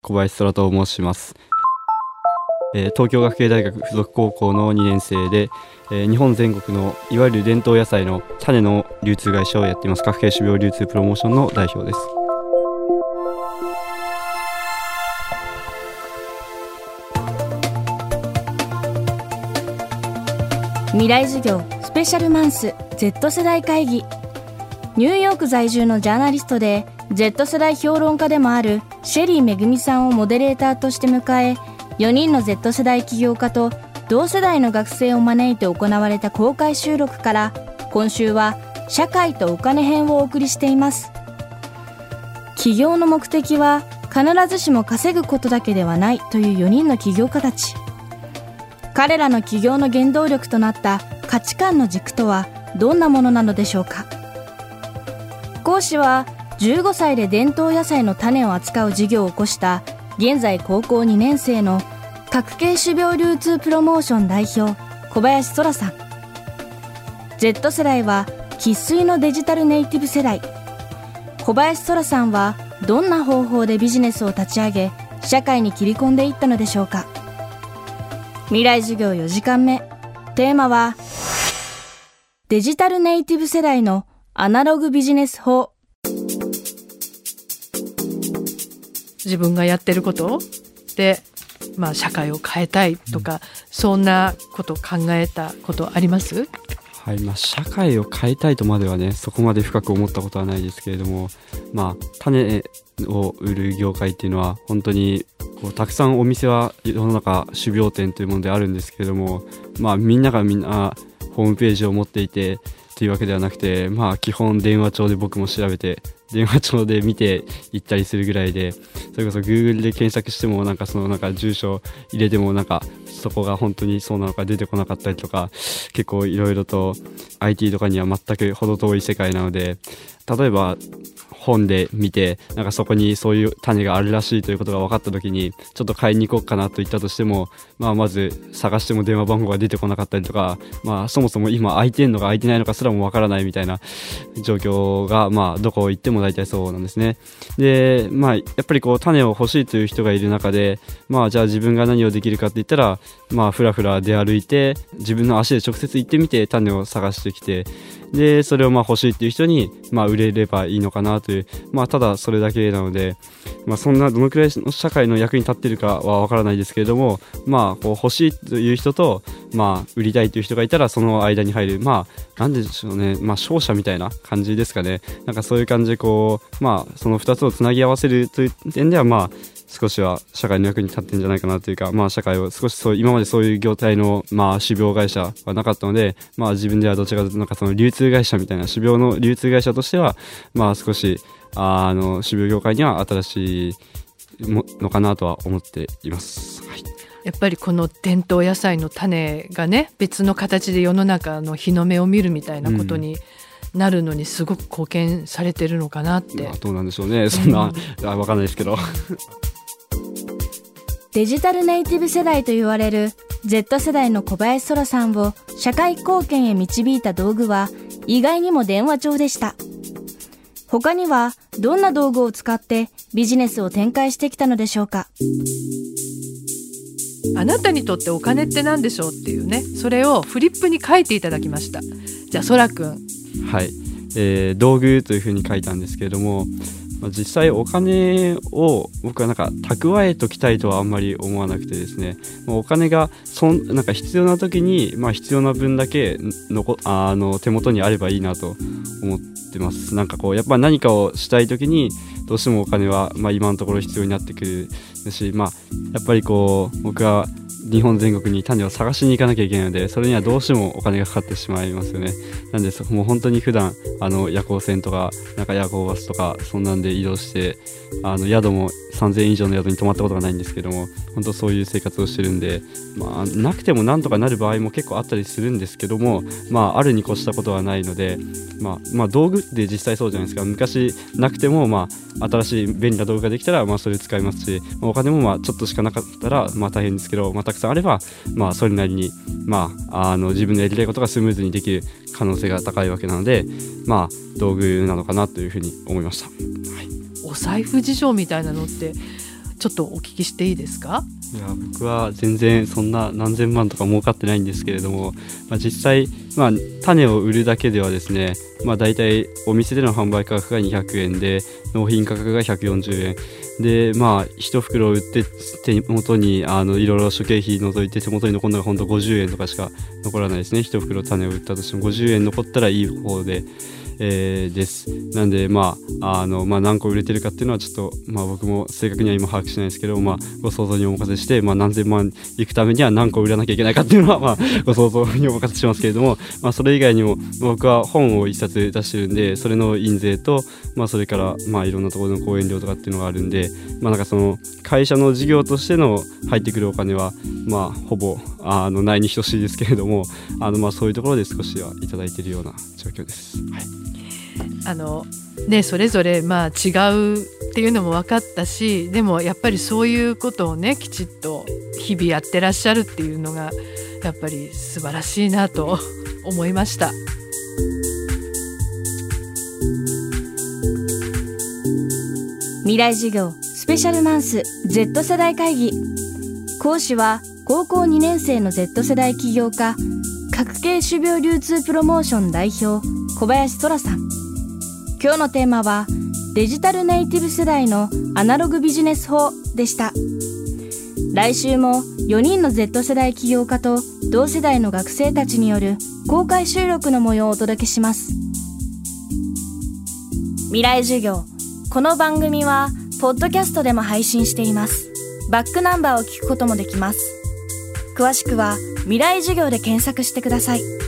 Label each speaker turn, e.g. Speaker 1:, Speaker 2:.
Speaker 1: 小林空と申します、えー、東京学芸大学附属高校の2年生で、えー、日本全国のいわゆる伝統野菜の種の流通会社をやっています。学芸種苗流通プロモーションの代表です。
Speaker 2: 未来授業スペシャルマンス Z 世代会議。ニューヨーク在住のジャーナリストで Z 世代評論家でもあるシェリーめぐみさんをモデレーターとして迎え4人の Z 世代起業家と同世代の学生を招いて行われた公開収録から今週は社会とお金編をお送りしています。起業の目的は必ずしも稼ぐことだけではないという4人の起業家たち。彼らの起業の原動力となった価値観の軸とはどんなものなのでしょうか。講師は15歳で伝統野菜の種を扱う事業を起こした現在高校2年生の各系種苗流通プロモーション代表小林空さん。Z 世代は生粋のデジタルネイティブ世代。小林空さんはどんな方法でビジネスを立ち上げ社会に切り込んでいったのでしょうか。未来授業4時間目。テーマはデジタルネイティブ世代のアナログビジネス法。
Speaker 3: 自分がやってることで、まあ、社会を変えたいとか、うん、そんなこと考えたことあります？
Speaker 1: はいまあ、社会を変えたいとまではねそこまで深く思ったことはないですけれども、まあ、種を売る業界っていうのは本当にこうたくさんお店は世の中種苗店というものであるんですけれども、まあ、みんながみんなホームページを持っていてというわけではなくて、まあ、基本電話帳で僕も調べて電話帳で見て行ったりするぐらいでそれこそ Google で検索してもなんかそのなんか住所入れてもなんかそこが本当にそうなのか出てこなかったりとか結構いろいろと IT とかには全く程遠い世界なので例えば本で見てなんかそこにそういう種があるらしいということが分かった時にちょっと買いに行こうかなと言ったとしても、まあ、まず探しても電話番号が出てこなかったりとか、まあ、そもそも今空いてんのか空いてないのかすらも分からないみたいな状況が、まあ、どこ行っても大体そうなんですね。で、まあ、やっぱりこう種を欲しいという人がいる中で、まあ、じゃあ自分が何をできるかって言ったら、まあ、ふらふら出歩いて自分の足で直接行ってみて種を探してきてでそれをまあ欲しいっていう人にまあ売れればいいのかなという、まあ、ただそれだけなので、まあ、そんなどのくらいの社会の役に立ってるかはわからないですけれども、まあ、こう欲しいという人と、まあ、売りたいという人がいたらその間に入る、まあ、なんでしょうね、まあ、勝者みたいな感じですかね。なんかそういう感じでこう、まあ、その2つをつなぎ合わせるという点では、まあ、少しは社会の役に立ってんじゃないかなというか、まあ、社会を少しそう今までそういう業態の、まあ、種苗会社はなかったので、まあ、自分ではどちらかというとなんかその流通会社みたいな種苗の流通会社としては、まあ、少しあの種苗業界には新しいのかなとは思っています。はい
Speaker 3: やっぱりこの伝統野菜の種がね別の形で世の中の日の目を見るみたいなことに、なるのにすごく貢献されてるのかなって。まあ、
Speaker 1: どうなんでしょうねそんな、うん、分かんないですけど。
Speaker 2: デジタルネイティブ世代と言われる Z 世代の小林空さんを社会貢献へ導いた道具は意外にも電話帳でした。他にはどんな道具を使ってビジネスを展開してきたのでしょうか
Speaker 3: あなたにとってお金って何でしょうっていうねそれをフリップに書いていただきました。じゃあそらくん
Speaker 1: はい、えー、道具というふうに書いたんですけれどもまあ、実際お金を僕はなんか蓄えときたいとはあんまり思わなくてですね。お金がそんなんか必要な時に、まあ、必要な分だけのこあの手元にあればいいなと思ってます。なんかこうやっぱ何かをしたい時にどうしてもお金は、ま、今のところ必要になってくるし、まあ、やっぱりこう僕は日本全国に種を探しに行かなきゃいけないのでそれにはどうしてもお金がかかってしまいますよね。なんでもう本当に普段あの夜行船とかなんか夜行バスとかそんなんで移動してあの宿も3000円以上の宿に泊まったことがないんですけども本当そういう生活をしてるんで、まあ、なくてもなんとかなる場合も結構あったりするんですけども、まあ、あるに越したことはないので、まあ、まあ、道具って実際そうじゃないですか昔なくても、まあ、新しい便利な道具ができたら、まあ、それ使いますしまお金もまあちょっとしかなかったら、まあ、大変ですけど、まあ、たくさんあれば、まあ、それなりに、まあ、あの自分のやりたいことがスムーズにできる可能性が高いわけなので、まあ、道具なのかなというふうに思いました。はい、
Speaker 3: お財布事情みたいなのってちょっとお聞きしていいですか？
Speaker 1: いや僕は全然そんな何千万とか儲かってないんですけれども、まあ、実際、まあ、種を売るだけではですね、まあ、大体お店での販売価格が200円で納品価格が140円でまあ1袋売って手元にあのいろいろ諸経費除いて手元に残るのが本当50円とかしか残らないですね。1袋種を売ったとしても50円残ったらいい方で。えー、ですなんでまああの、まあ、何個売れてるかっていうのはちょっと、まあ、僕も正確には今把握しないですけど、まあ、ご想像にお任せして、まあ、何千万いくためには何個売らなきゃいけないかっていうのは、まあ、ご想像にお任せしますけれども、まあ、それ以外にも僕は本を1冊出してるんでそれの印税と、まあ、それから、まあ、いろんなところの講演料とかっていうのがあるんで、まあ、なんかその会社の事業としての入ってくるお金は、まあ、ほぼあのないに等しいですけれどもあの、まあ、そういうところで少しはいただいているような状況です。はい
Speaker 3: あのね、それぞれまあ違うっていうのも分かったしでもやっぱりそういうことをねきちっと日々やってらっしゃるっていうのがやっぱり素晴らしいなと思いました。
Speaker 2: 未来授業スペシャルマンス Z 世代会議講師は高校2年生の Z 世代起業家核系種苗流通プロモーション代表小林虎さん今日のテーマはデジタルネイティブ世代のアナログビジネス法でした。来週も4人の Z 世代起業家と同世代の学生たちによる公開収録の模様をお届けします。未来授業。この番組はポッドキャストでも配信しています。バックナンバーを聞くこともできます。詳しくは未来授業で検索してください。